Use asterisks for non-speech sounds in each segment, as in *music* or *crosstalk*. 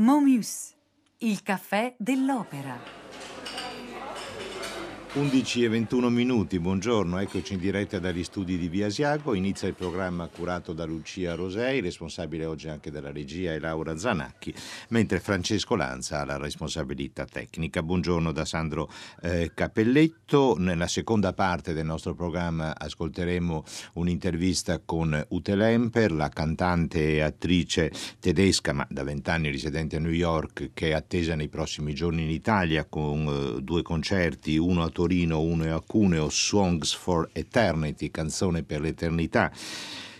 Momus, il caffè dell'opera. 11 e 21 minuti, buongiorno, eccoci in diretta dagli studi di Via Asiago. Inizia il programma curato da Lucia Rosei, responsabile oggi anche della regia e Laura Zanacchi, mentre Francesco Lanza ha la responsabilità tecnica. Buongiorno da Sandro eh, Capelletto. Nella seconda parte del nostro programma ascolteremo un'intervista con Ute Lemper, la cantante e attrice tedesca, ma da vent'anni risidente a New York, che è attesa nei prossimi giorni in Italia con eh, due concerti, uno a Torino, uno è a Cuneo, Songs for Eternity, canzone per l'eternità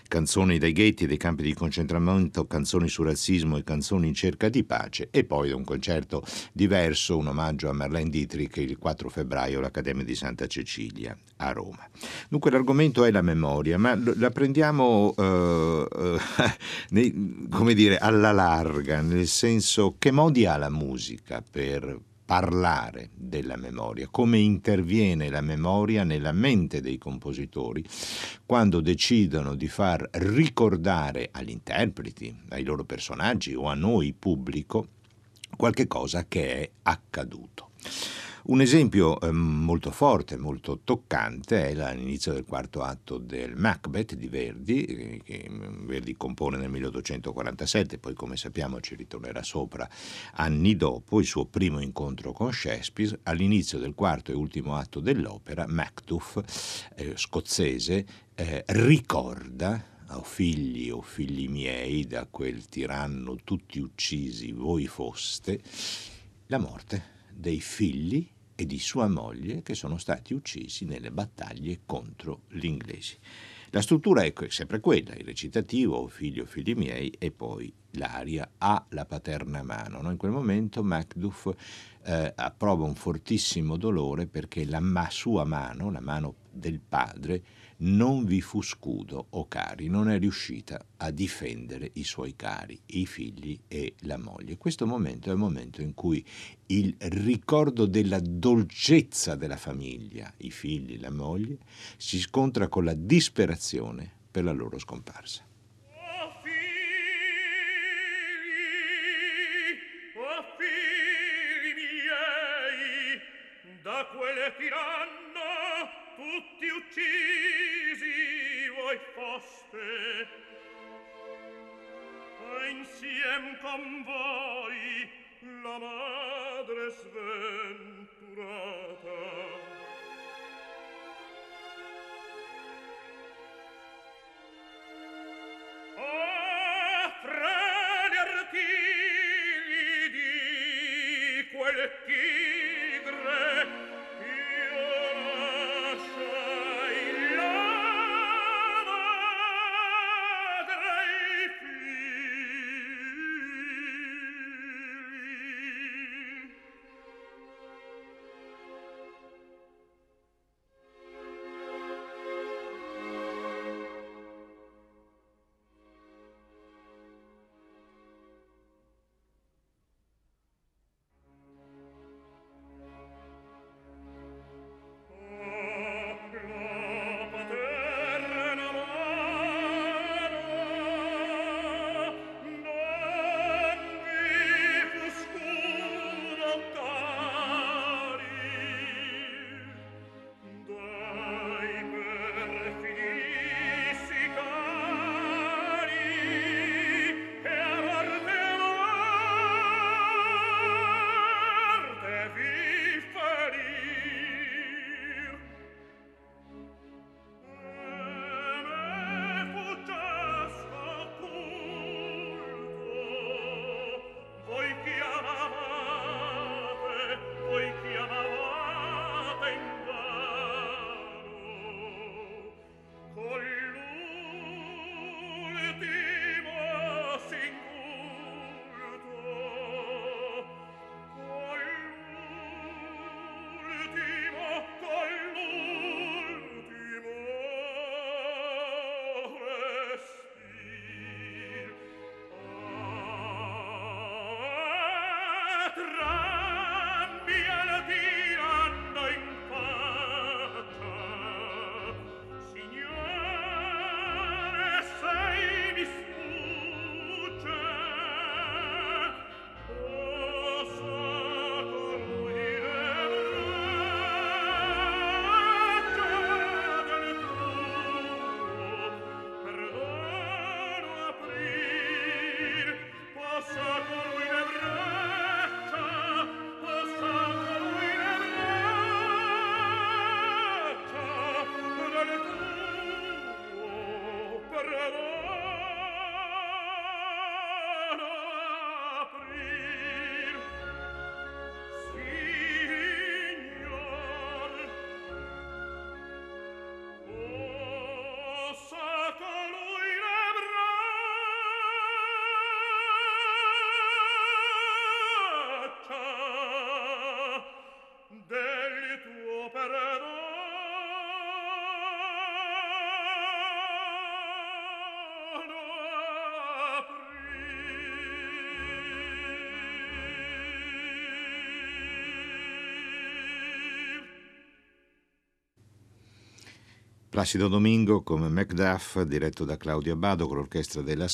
canzoni dai ghetti e dei campi di concentramento, canzoni sul razzismo e canzoni in cerca di pace e poi un concerto diverso, un omaggio a Marlene Dietrich il 4 febbraio all'Accademia di Santa Cecilia a Roma. Dunque l'argomento è la memoria, ma la prendiamo eh, eh, *laughs* come dire alla larga, nel senso che modi ha la musica per parlare della memoria, come interviene la memoria nella mente dei compositori quando decidono di far ricordare agli interpreti, ai loro personaggi o a noi pubblico qualche cosa che è accaduto. Un esempio eh, molto forte, molto toccante è l'inizio del quarto atto del Macbeth di Verdi, eh, che mm, Verdi compone nel 1847, poi come sappiamo ci ritornerà sopra anni dopo, il suo primo incontro con Shakespeare, all'inizio del quarto e ultimo atto dell'opera, Macduff, eh, scozzese, eh, ricorda o figli o figli miei, da quel tiranno tutti uccisi voi foste, la morte dei figli e di sua moglie che sono stati uccisi nelle battaglie contro gli inglesi. La struttura è sempre quella, il recitativo, figlio, figli miei, e poi l'aria ha la paterna mano. No? In quel momento Macduff eh, prova un fortissimo dolore perché la ma- sua mano, la mano del padre, non vi fu scudo o cari, non è riuscita a difendere i suoi cari, i figli e la moglie. Questo momento è il momento in cui il ricordo della dolcezza della famiglia, i figli, la moglie, si scontra con la disperazione per la loro scomparsa. tutti uccisi voi foste. E insiem con voi la madre sventurata. Ah, fra gli artigli di quel chi Placido Domingo come Macduff, diretto da Claudio Abbado con l'orchestra della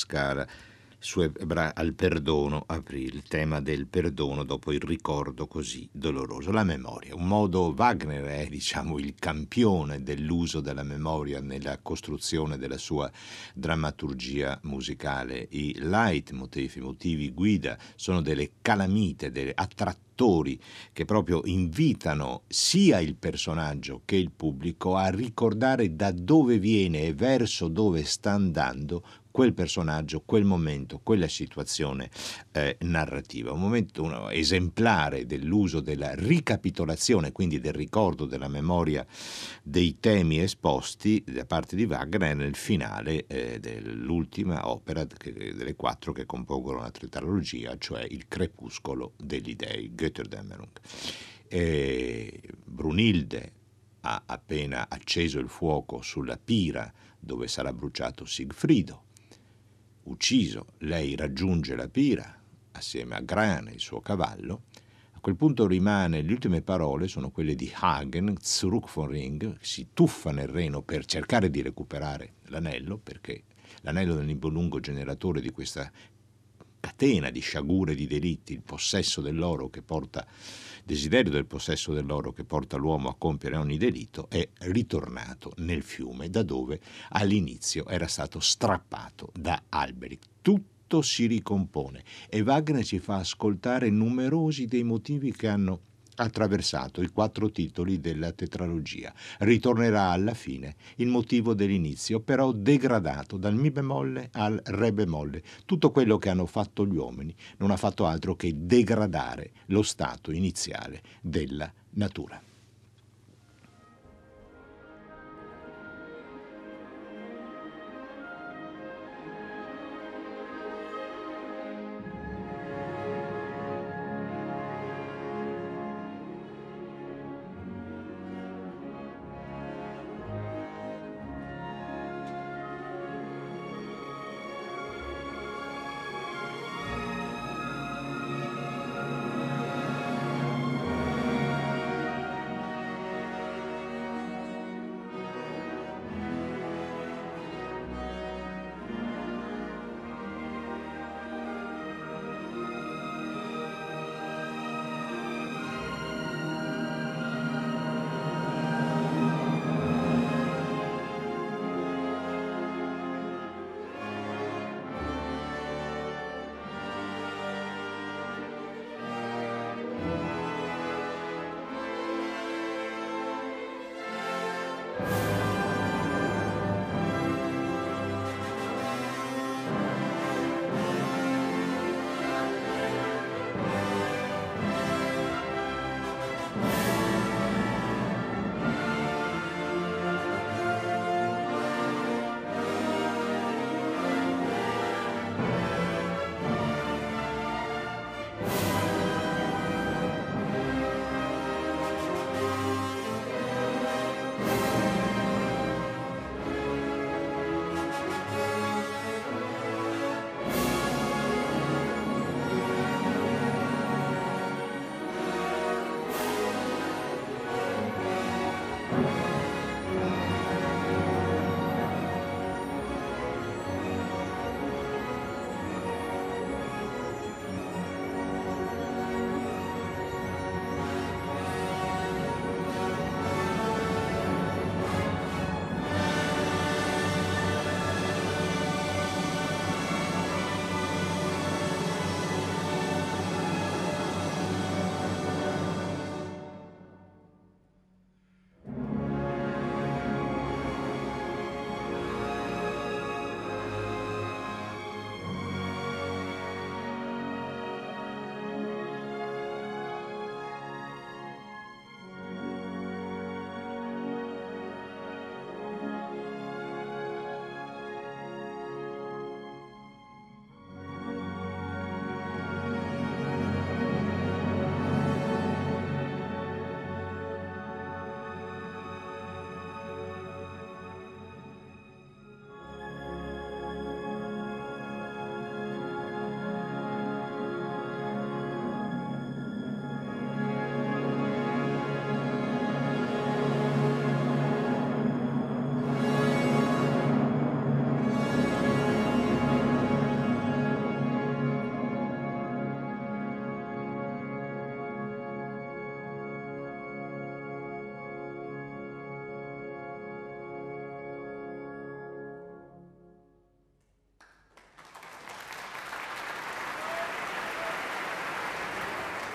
Scala, al perdono aprì il tema del perdono dopo il ricordo così doloroso. La memoria, un modo Wagner è diciamo il campione dell'uso della memoria nella costruzione della sua drammaturgia musicale. I leitmotiv, i motivi guida, sono delle calamite, delle attrattori che proprio invitano sia il personaggio che il pubblico a ricordare da dove viene e verso dove sta andando quel personaggio, quel momento, quella situazione eh, narrativa. Un momento esemplare dell'uso della ricapitolazione, quindi del ricordo, della memoria dei temi esposti da parte di Wagner nel finale eh, dell'ultima opera che, delle quattro che compongono la tetralogia, cioè Il crepuscolo degli dei, Götterdämmerung. E Brunilde ha appena acceso il fuoco sulla pira dove sarà bruciato Sigfrido ucciso, lei raggiunge la pira assieme a Grane, il suo cavallo. A quel punto rimane, le ultime parole sono quelle di Hagen, Zurück von Ring, si tuffa nel reno per cercare di recuperare l'anello, perché l'anello del Nibelungo generatore di questa catena di sciagure di delitti, il possesso dell'oro che porta desiderio del possesso dell'oro che porta l'uomo a compiere ogni delitto, è ritornato nel fiume da dove all'inizio era stato strappato da alberi. Tutto si ricompone e Wagner ci fa ascoltare numerosi dei motivi che hanno attraversato i quattro titoli della tetralogia. Ritornerà alla fine il motivo dell'inizio, però degradato dal Mi bemolle al Re bemolle. Tutto quello che hanno fatto gli uomini non ha fatto altro che degradare lo stato iniziale della natura.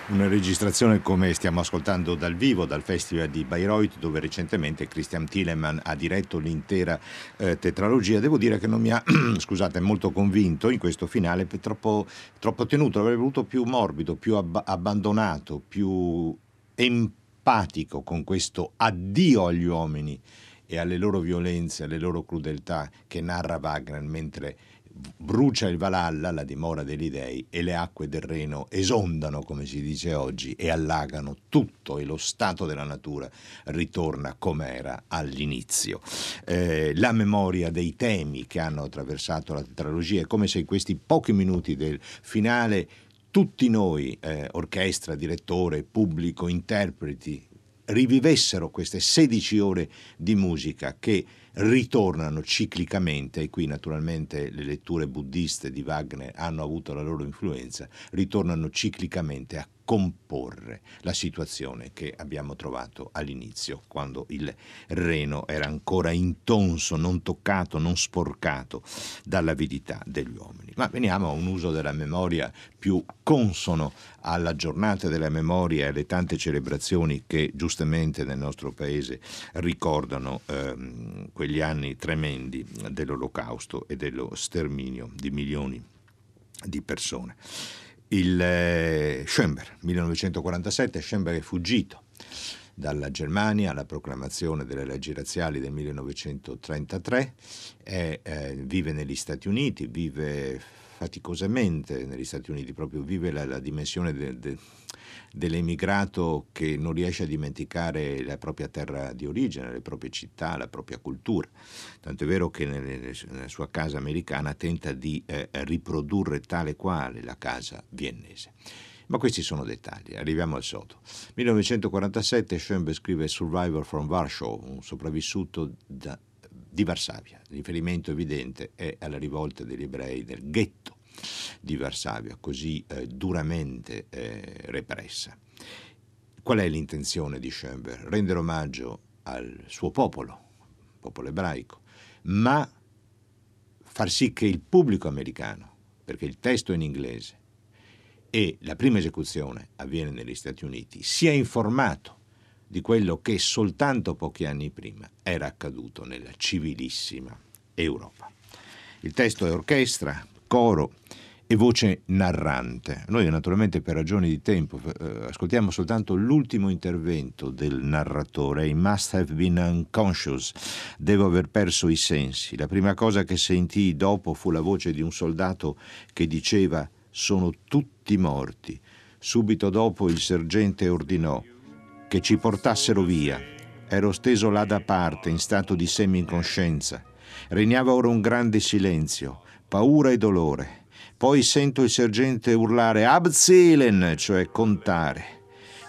Una registrazione come stiamo ascoltando dal vivo dal Festival di Bayreuth dove recentemente Christian Thielemann ha diretto l'intera eh, tetralogia. Devo dire che non mi ha, *clears throat* scusate, molto convinto in questo finale, troppo, troppo tenuto, avrei voluto più morbido, più ab- abbandonato, più empatico con questo addio agli uomini e alle loro violenze, alle loro crudeltà che narra Wagner mentre brucia il Valhalla, la dimora degli dei, e le acque del Reno esondano, come si dice oggi, e allagano tutto e lo stato della natura ritorna come era all'inizio. Eh, la memoria dei temi che hanno attraversato la tetralogia è come se in questi pochi minuti del finale tutti noi, eh, orchestra, direttore, pubblico, interpreti, rivivessero queste 16 ore di musica che ritornano ciclicamente, e qui naturalmente le letture buddiste di Wagner hanno avuto la loro influenza, ritornano ciclicamente a comporre la situazione che abbiamo trovato all'inizio, quando il Reno era ancora intonso, non toccato, non sporcato dall'avidità degli uomini. Ma veniamo a un uso della memoria più consono alla giornata della memoria e alle tante celebrazioni che giustamente nel nostro paese ricordano ehm, quegli anni tremendi dell'olocausto e dello sterminio di milioni di persone il eh, Schoenberg, 1947, Schoenberg è fuggito dalla Germania alla proclamazione delle leggi razziali del 1933, è, eh, vive negli Stati Uniti, vive faticosamente negli Stati Uniti, proprio vive la, la dimensione de, de, dell'emigrato che non riesce a dimenticare la propria terra di origine, le proprie città, la propria cultura. Tanto è vero che nelle, nella sua casa americana tenta di eh, riprodurre tale quale la casa viennese. Ma questi sono dettagli, arriviamo al sodo. 1947 Schoenberg scrive Survivor from Warsaw, un sopravvissuto da, di Varsavia. Il riferimento evidente è alla rivolta degli ebrei del ghetto di Varsavia, così eh, duramente eh, repressa. Qual è l'intenzione di Schoenberg? Rendere omaggio al suo popolo, popolo ebraico, ma far sì che il pubblico americano, perché il testo è in inglese e la prima esecuzione avviene negli Stati Uniti, sia informato di quello che soltanto pochi anni prima era accaduto nella civilissima Europa. Il testo è orchestra, coro e voce narrante. Noi naturalmente per ragioni di tempo eh, ascoltiamo soltanto l'ultimo intervento del narratore, I must have been unconscious, devo aver perso i sensi. La prima cosa che sentii dopo fu la voce di un soldato che diceva sono tutti morti. Subito dopo il sergente ordinò che ci portassero via. Ero steso là da parte, in stato di semi-incoscienza. Regnava ora un grande silenzio paura e dolore. Poi sento il sergente urlare Abzielen, cioè contare.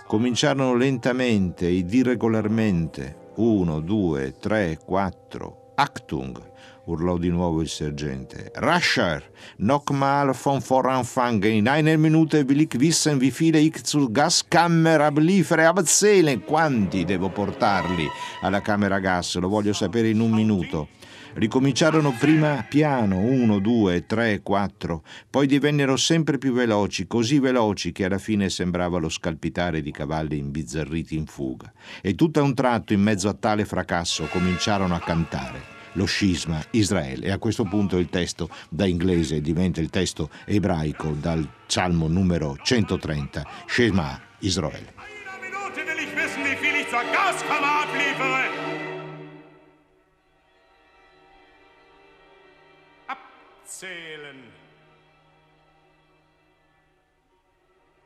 Cominciarono lentamente ed irregolarmente. Uno, due, tre, quattro. Achtung, urlò di nuovo il sergente. Rascher, nochmal von voranfangen. In einer Minute will ich wissen, wie viele ich zur Gaskammer abliefere abzählen. Quanti devo portarli alla camera gas? Lo voglio sapere in un minuto. Ricominciarono prima piano, uno, due, tre, quattro, poi divennero sempre più veloci, così veloci che alla fine sembrava lo scalpitare di cavalli imbizzarriti in fuga. E tutto a un tratto, in mezzo a tale fracasso, cominciarono a cantare lo scisma Israele. E a questo punto il testo da inglese diventa il testo ebraico dal Salmo numero 130, Shema Israele.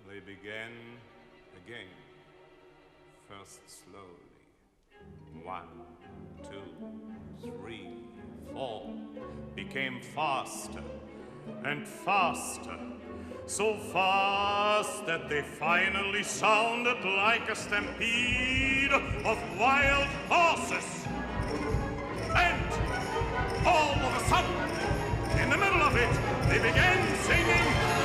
They began again, first slowly. One, two, three, four. Became faster and faster. So fast that they finally sounded like a stampede of wild horses. And all of a sudden, in the middle of it, they began singing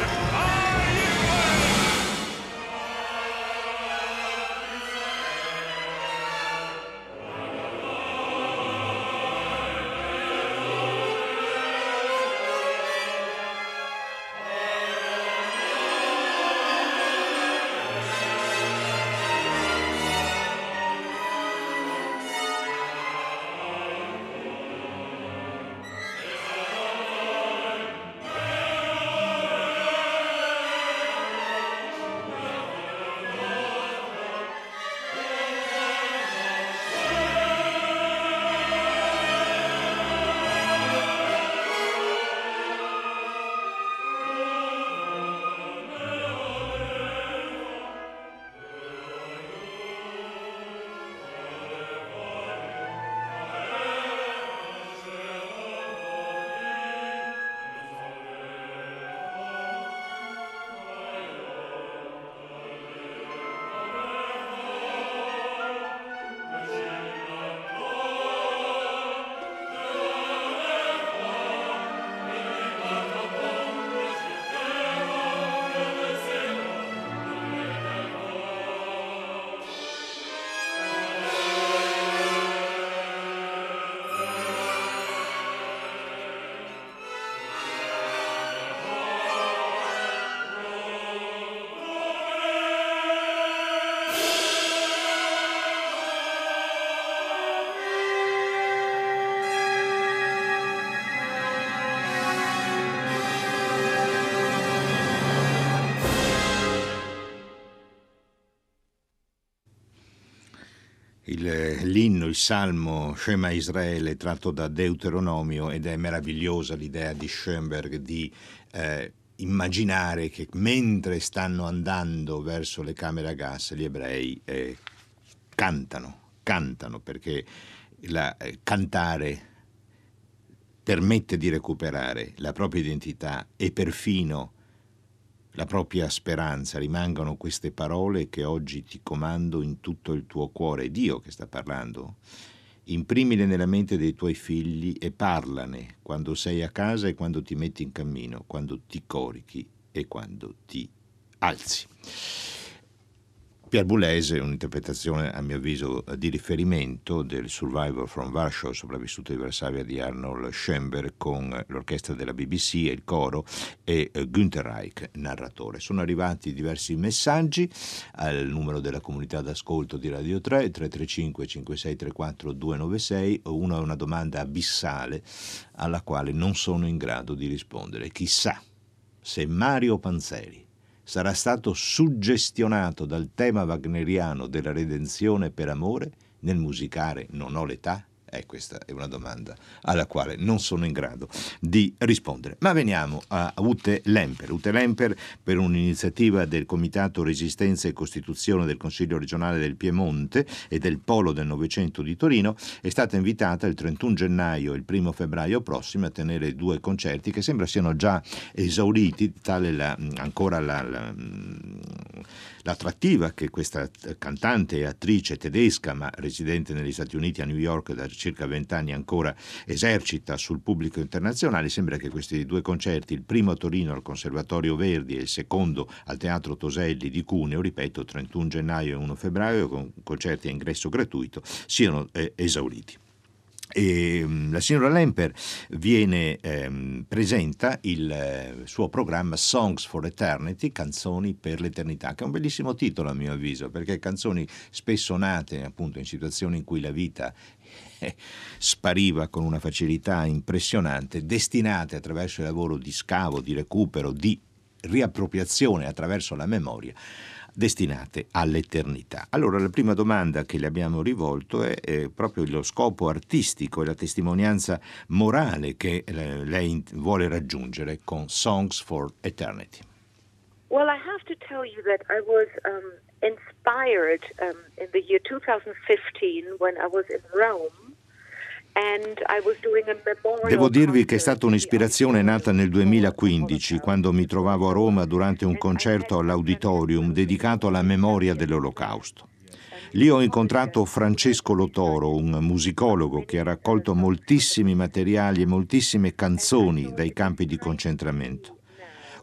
Il, l'inno, il salmo Shema Israele tratto da Deuteronomio ed è meravigliosa l'idea di Schoenberg di eh, immaginare che mentre stanno andando verso le camere a gas gli ebrei eh, cantano, cantano perché la, eh, cantare permette di recuperare la propria identità e perfino la propria speranza, rimangano queste parole che oggi ti comando in tutto il tuo cuore. È Dio che sta parlando. Imprimile nella mente dei tuoi figli e parlane quando sei a casa e quando ti metti in cammino, quando ti corichi e quando ti alzi. Pierre Boulez è un'interpretazione, a mio avviso, di riferimento del Survivor from Warsaw, sopravvissuto di Varsavia di Arnold Schoenberg, con l'orchestra della BBC e il coro e eh, Günther Reich, narratore. Sono arrivati diversi messaggi al numero della comunità d'ascolto di Radio 3, 335 5634 296, una è una domanda abissale alla quale non sono in grado di rispondere. Chissà se Mario Panzeri sarà stato suggestionato dal tema wagneriano della redenzione per amore nel musicare Non ho l'età? Eh, questa è una domanda alla quale non sono in grado di rispondere. Ma veniamo a Ute Lemper. Ute Lemper, per un'iniziativa del Comitato Resistenza e Costituzione del Consiglio regionale del Piemonte e del Polo del Novecento di Torino, è stata invitata il 31 gennaio e il 1 febbraio prossimo a tenere due concerti che sembra siano già esauriti, tale la, ancora la, la l'attrattiva che questa cantante e attrice tedesca, ma residente negli Stati Uniti a New York da circa vent'anni ancora, esercita sul pubblico internazionale. Sembra che questi due concerti, il primo a Torino al Conservatorio Verdi e il secondo al Teatro Toselli di Cuneo, ripeto, 31 gennaio e 1 febbraio, con concerti a ingresso gratuito, siano eh, esauriti. E mm, la signora Lemper viene, ehm, presenta il eh, suo programma Songs for Eternity, Canzoni per l'Eternità, che è un bellissimo titolo a mio avviso, perché canzoni spesso nate appunto in situazioni in cui la vita *laughs* spariva con una facilità impressionante, destinate attraverso il lavoro di scavo, di recupero, di riappropriazione attraverso la memoria destinate all'eternità. Allora la prima domanda che le abbiamo rivolto è, è proprio lo scopo artistico e la testimonianza morale che eh, lei vuole raggiungere con Songs for Eternity. Well, I have to tell you that I was um, inspired um, in the year 2015 when I was in Rome Devo dirvi che è stata un'ispirazione nata nel 2015, quando mi trovavo a Roma durante un concerto all'auditorium dedicato alla memoria dell'Olocausto. Lì ho incontrato Francesco Lotoro, un musicologo che ha raccolto moltissimi materiali e moltissime canzoni dai campi di concentramento.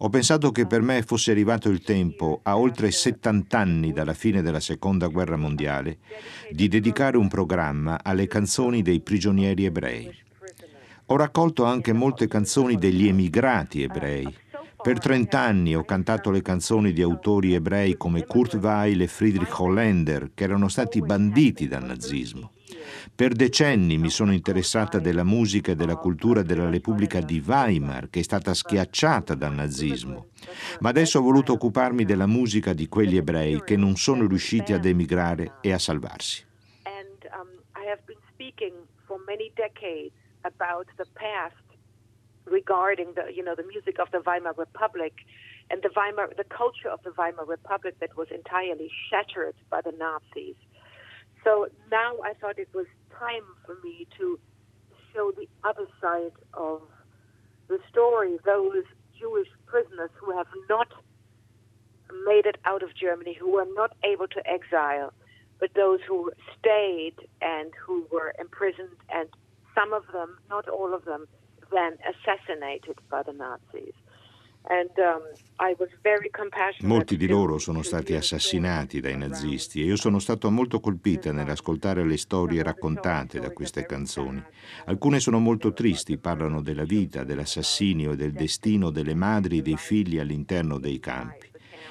Ho pensato che per me fosse arrivato il tempo, a oltre 70 anni dalla fine della Seconda Guerra Mondiale, di dedicare un programma alle canzoni dei prigionieri ebrei. Ho raccolto anche molte canzoni degli emigrati ebrei. Per 30 anni ho cantato le canzoni di autori ebrei come Kurt Weill e Friedrich Holländer, che erano stati banditi dal nazismo. Per decenni mi sono interessata della musica e della cultura della Repubblica di Weimar, che è stata schiacciata dal nazismo. Ma adesso ho voluto occuparmi della musica di quegli ebrei che non sono riusciti ad emigrare e a salvarsi. And um, I have been speaking for many decades about the past regarding the you know the music of the Weimar Republic and the Weimar the culture of the Weimar Republic that was entirely shattered by the Nazis. So now I thought it was time for me to show the other side of the story, those Jewish prisoners who have not made it out of Germany, who were not able to exile, but those who stayed and who were imprisoned, and some of them, not all of them, then assassinated by the Nazis. Um, Molti di loro sono stati assassinati dai nazisti e io sono stato molto colpita nell'ascoltare le storie raccontate da queste canzoni. Alcune sono molto tristi, parlano della vita, dell'assassinio e del destino delle madri e dei figli all'interno dei campi.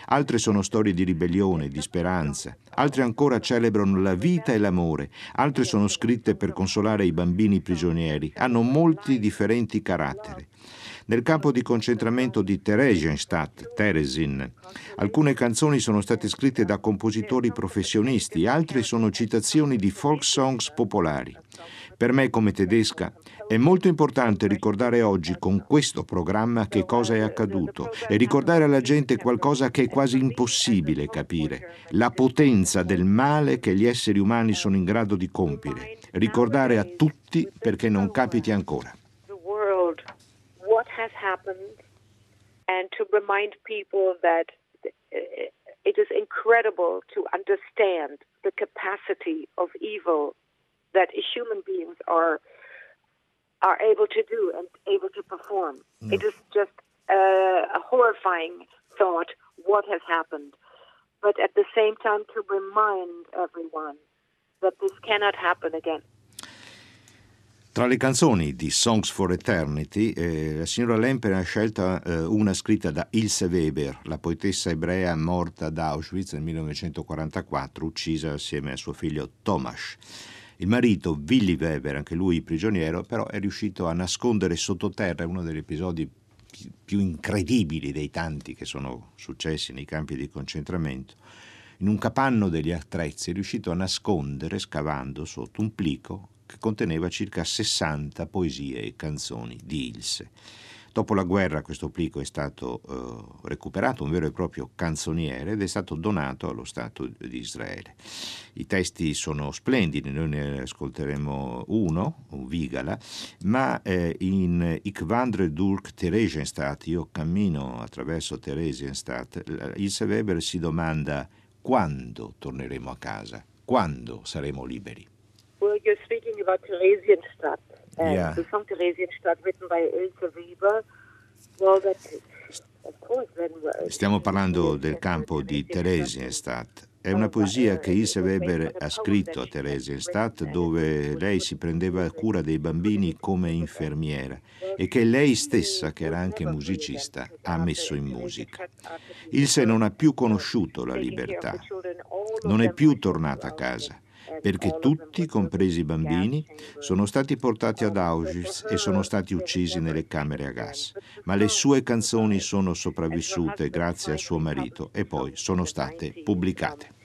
Altre sono storie di ribellione, di speranza. Altre ancora celebrano la vita e l'amore. Altre sono scritte per consolare i bambini prigionieri. Hanno molti differenti caratteri. Nel campo di concentramento di Theresienstadt, Teresin. Alcune canzoni sono state scritte da compositori professionisti, altre sono citazioni di folk songs popolari. Per me come tedesca è molto importante ricordare oggi con questo programma che cosa è accaduto e ricordare alla gente qualcosa che è quasi impossibile capire, la potenza del male che gli esseri umani sono in grado di compiere. Ricordare a tutti perché non capiti ancora. And to remind people that it is incredible to understand the capacity of evil that human beings are are able to do and able to perform. Mm. It is just uh, a horrifying thought what has happened. But at the same time, to remind everyone that this cannot happen again. Tra le canzoni di Songs for Eternity, eh, la signora Lemper ha scelto eh, una scritta da Ilse Weber, la poetessa ebrea morta ad Auschwitz nel 1944, uccisa assieme a suo figlio Tomasz. Il marito, Willy Weber, anche lui prigioniero, però è riuscito a nascondere sottoterra uno degli episodi più incredibili dei tanti che sono successi nei campi di concentramento. In un capanno degli attrezzi è riuscito a nascondere, scavando sotto, un plico che conteneva circa 60 poesie e canzoni di Ilse. Dopo la guerra questo plico è stato eh, recuperato, un vero e proprio canzoniere, ed è stato donato allo Stato di Israele. I testi sono splendidi, noi ne ascolteremo uno, un Vigala, ma eh, in Ich wandre durch Theresienstadt, io cammino attraverso Theresienstadt, Ilse Weber si domanda quando torneremo a casa, quando saremo liberi. Well, you're about Theresienstadt. And yeah. the song Theresienstadt, written by Ilse Weber. Uh, Stiamo parlando del campo di Theresienstadt. È una poesia che Ilse Weber ha scritto a Theresienstadt dove lei si prendeva cura dei bambini come infermiera e che lei stessa, che era anche musicista, ha messo in musica. Ilse non ha più conosciuto la libertà, non è più tornata a casa perché tutti, compresi i bambini, sono stati portati ad Auschwitz e sono stati uccisi nelle camere a gas. Ma le sue canzoni sono sopravvissute grazie a suo marito e poi sono state pubblicate.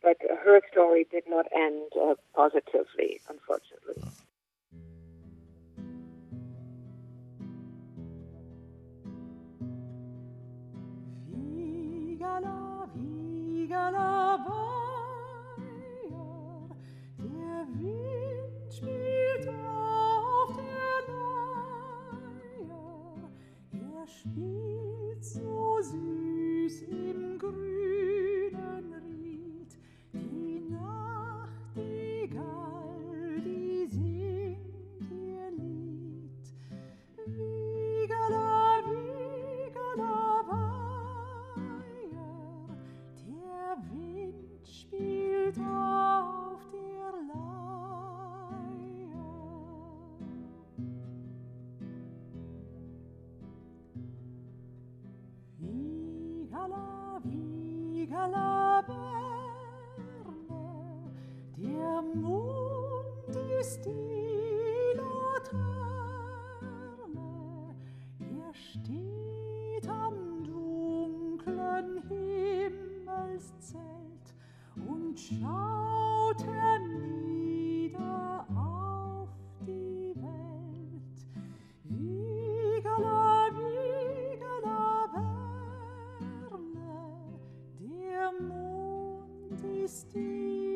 But her story did not end uh, positively, unfortunately. Música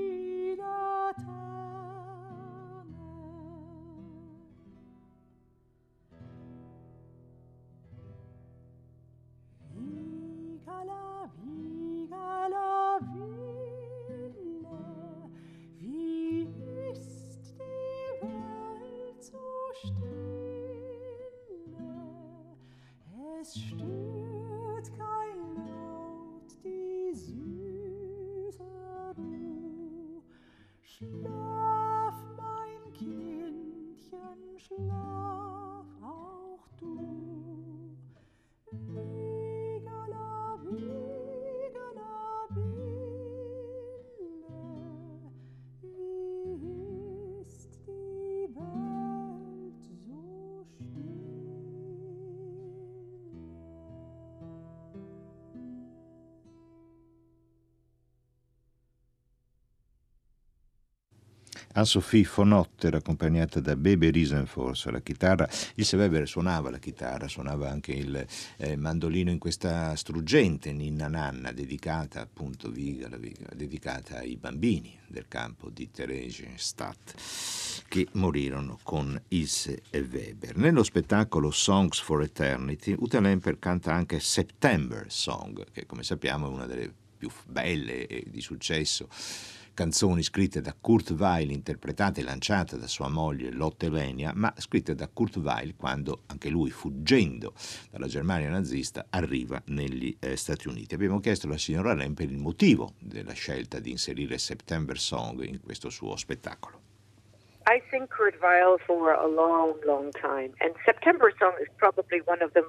Anne-Sophie von Otter accompagnata da Bebe Riesenforce alla chitarra. Il Weber suonava la chitarra, suonava anche il eh, mandolino in questa struggente Ninna Nanna dedicata appunto Viga, Viga, dedicata ai bambini del campo di Theresienstadt che morirono con Ilse e Weber. Nello spettacolo Songs for Eternity Uta Lemper canta anche September Song, che come sappiamo è una delle più belle e di successo canzoni scritte da Kurt Weill, interpretate e lanciate da sua moglie Lotte Lenia, ma scritte da Kurt Weill quando anche lui, fuggendo dalla Germania nazista, arriva negli eh, Stati Uniti. Abbiamo chiesto alla signora Lemper il motivo della scelta di inserire September Song in questo suo spettacolo. I think Kurt Weill for a long, long time, and September Song is probably one of the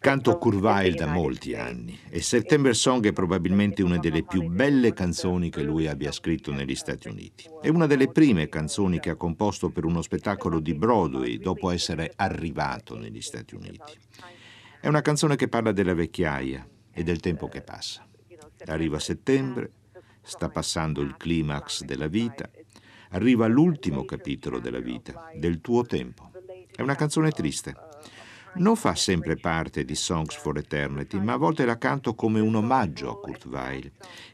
Canto Curvail da molti anni e September Song è probabilmente una delle più belle canzoni che lui abbia scritto negli Stati Uniti. È una delle prime canzoni che ha composto per uno spettacolo di Broadway dopo essere arrivato negli Stati Uniti. È una canzone che parla della vecchiaia e del tempo che passa. Arriva settembre, sta passando il climax della vita, arriva l'ultimo capitolo della vita, del tuo tempo. È una canzone triste non fa sempre parte di Songs for Eternity, ma a volte la canto come un omaggio a Kurt Weill,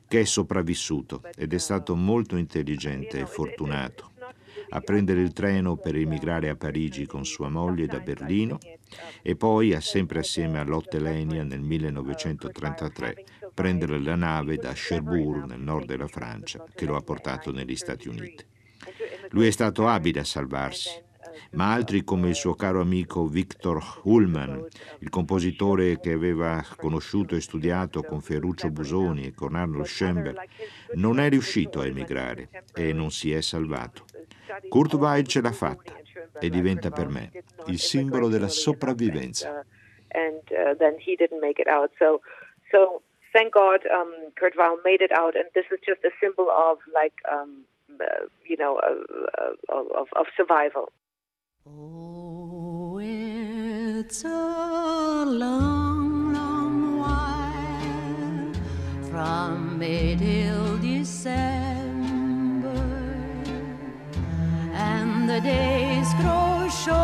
che è sopravvissuto ed è stato molto intelligente e fortunato. A prendere il treno per emigrare a Parigi con sua moglie da Berlino e poi, sempre assieme a Lotte Lenia nel 1933, prendere la nave da Cherbourg nel nord della Francia che lo ha portato negli Stati Uniti. Lui è stato abile a salvarsi ma altri come il suo caro amico Victor Ullman, il compositore che aveva conosciuto e studiato con Ferruccio Busoni e con Arnold Schoenberg, non è riuscito a emigrare e non si è salvato. Kurt Weill ce l'ha fatta e diventa per me il simbolo della sopravvivenza. And uh, then he didn't make it out. So, thank God um, Kurt Weill made it out, and this is just a symbol of like, um, uh, you know, uh, of, of survival. Oh, it's a long, long while from May till December, and the days grow short.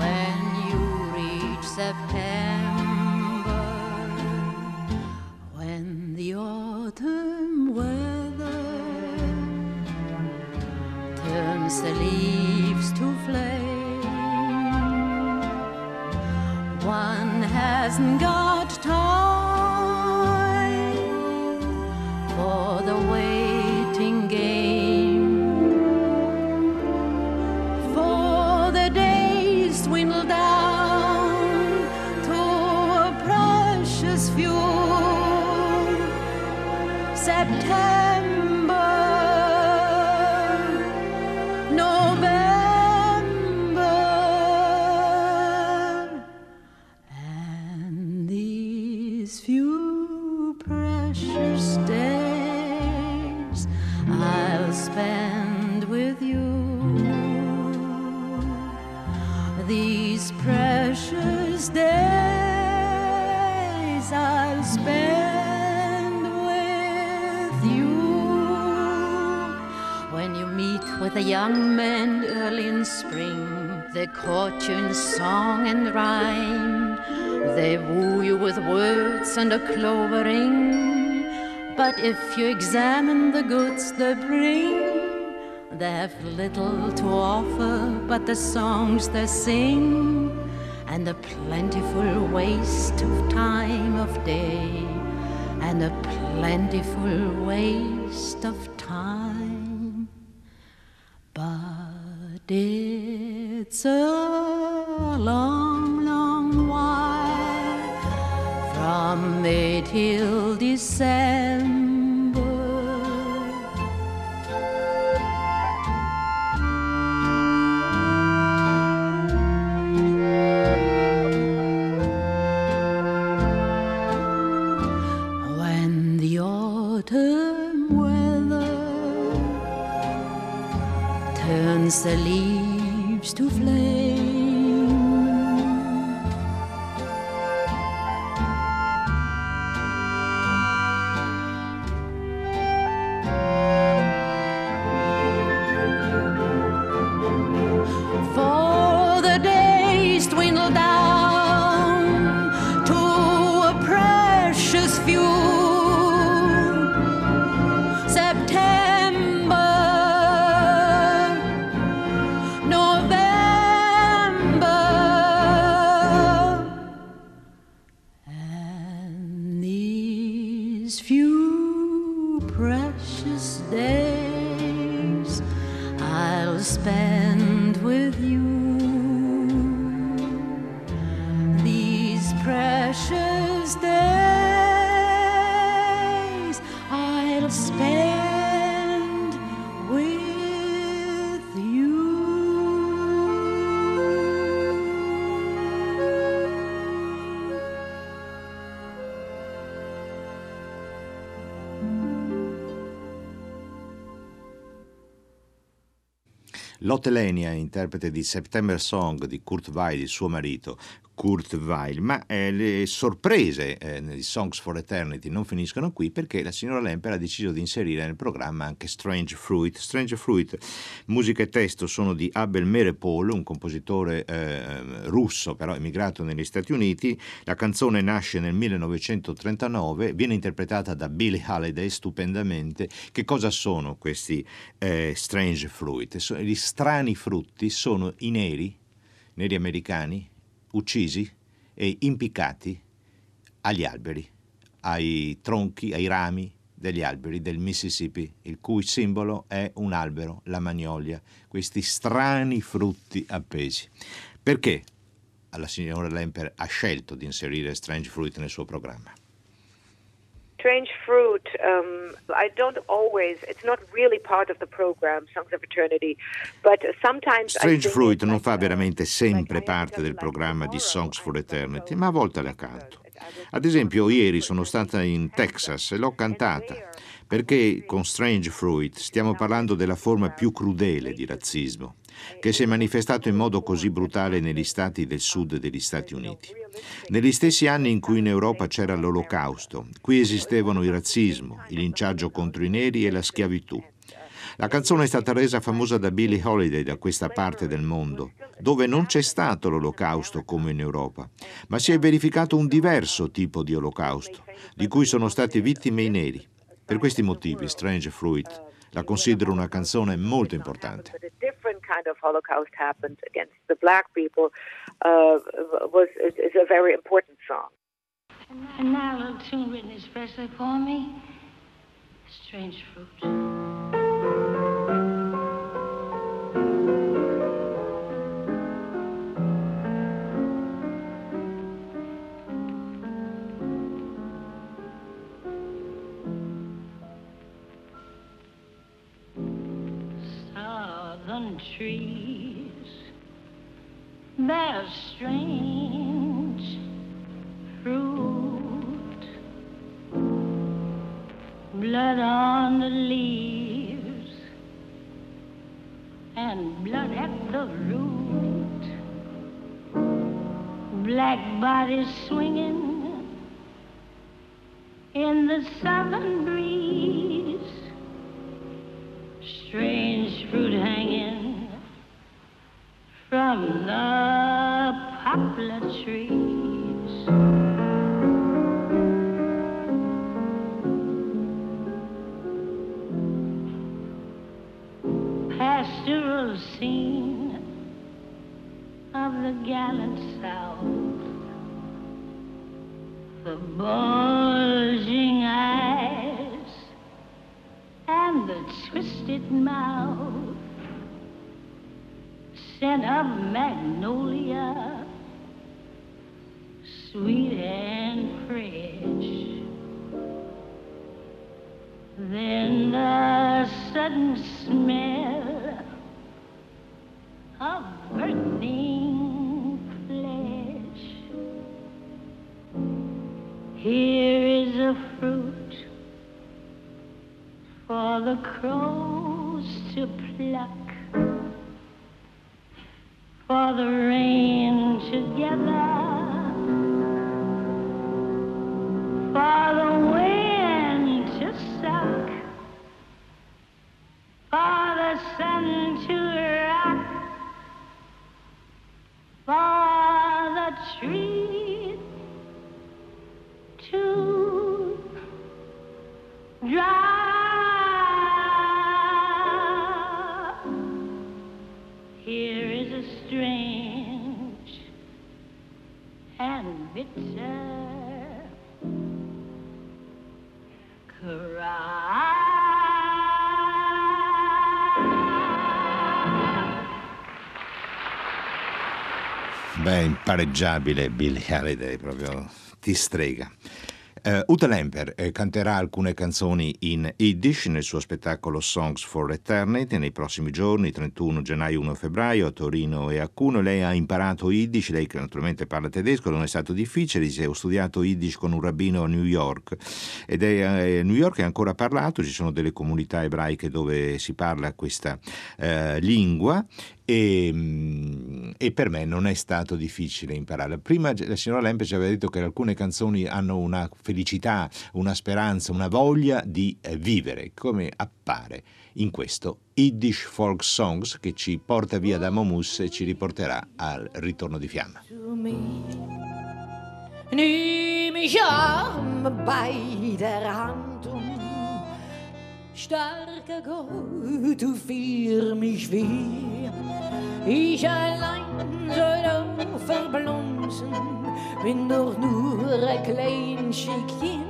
When you reach September, when the autumn turns the leaves to flame. One hasn't got and a clover ring. But if you examine the goods they bring, they have little to offer but the songs they sing and a plentiful waste of time of day and a plentiful waste of time. But it's a long May till December. When the autumn weather turns the leaves These few precious days I'll spend. Lotte Lenia, interprete di September Song di Kurt Weill, il suo marito, Kurt Weill, ma eh, le sorprese eh, Songs for Eternity non finiscono qui perché la signora Lemper ha deciso di inserire nel programma anche Strange Fruit. Strange Fruit, musica e testo sono di Abel Merepol, un compositore eh, russo però emigrato negli Stati Uniti. La canzone nasce nel 1939, viene interpretata da Billie Holiday stupendamente. Che cosa sono questi eh, Strange Fruit? Gli strani frutti sono i neri, neri americani, uccisi e impiccati agli alberi, ai tronchi, ai rami degli alberi del Mississippi, il cui simbolo è un albero, la magnolia, questi strani frutti appesi. Perché la signora Lemper ha scelto di inserire Strange Fruit nel suo programma? Strange Fruit, um, I don't always, it's not really part of the program, Songs of Eternity, but sometimes... Strange Fruit non fa veramente sempre parte del programma di Songs for Eternity, ma a volte la canto. Ad esempio, ieri sono stata in Texas e l'ho cantata, perché con Strange Fruit stiamo parlando della forma più crudele di razzismo, che si è manifestato in modo così brutale negli stati del sud degli Stati Uniti. Negli stessi anni in cui in Europa c'era l'Olocausto, qui esistevano il razzismo, il linciaggio contro i neri e la schiavitù. La canzone è stata resa famosa da Billie Holiday da questa parte del mondo, dove non c'è stato l'olocausto come in Europa, ma si è verificato un diverso tipo di olocausto, di cui sono stati vittime i neri. Per questi motivi, Strange Fruit la considero una canzone molto importante. Kind of Holocaust happened against the black people uh, was is, is, a very important song. And now a little tune written especially for me, Strange Fruit. Sudden smell of burning flesh. Here is a fruit for the crows to pluck, impareggiabile Billie Holiday, proprio ti strega. Uh, Uta Lemper eh, canterà alcune canzoni in Yiddish nel suo spettacolo Songs for Eternity nei prossimi giorni, 31 gennaio 1 febbraio a Torino e a Cuno. Lei ha imparato Yiddish, lei che naturalmente parla tedesco, non è stato difficile, dice ho studiato Yiddish con un rabbino a New York ed è eh, New York è ancora parlato, ci sono delle comunità ebraiche dove si parla questa eh, lingua e, mm, e, per me non è stato difficile imparare. Prima la signora Lempe ci aveva detto che alcune canzoni hanno una felicità, una speranza, una voglia di eh, vivere, come appare in questo Yiddish Folk Songs che ci porta via da Momus e ci riporterà al ritorno di fiamma. Nimm mich an bei der Hand und starker Gott, du führ mich wie ich allein soll doch verblomsen, bin doch nur ein klein Schickchen.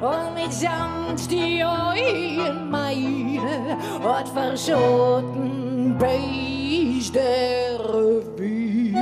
Und mit Sand die Augen meine hat verschoten, bis der Wind.